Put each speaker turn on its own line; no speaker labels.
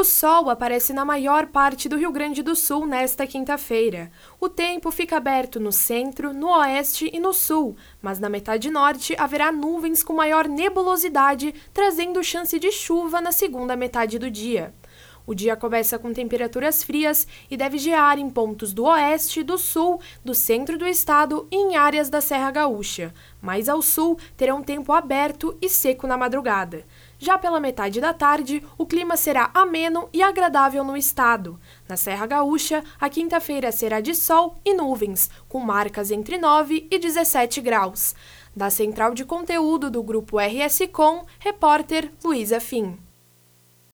O sol aparece na maior parte do Rio Grande do Sul nesta quinta-feira. O tempo fica aberto no centro, no oeste e no sul, mas na metade norte haverá nuvens com maior nebulosidade, trazendo chance de chuva na segunda metade do dia. O dia começa com temperaturas frias e deve gear em pontos do oeste, do sul, do centro do estado e em áreas da Serra Gaúcha. Mais ao sul, terá um tempo aberto e seco na madrugada. Já pela metade da tarde, o clima será ameno e agradável no estado. Na Serra Gaúcha, a quinta-feira será de sol e nuvens, com marcas entre 9 e 17 graus. Da central de conteúdo do grupo RS Com, repórter Luísa Fim.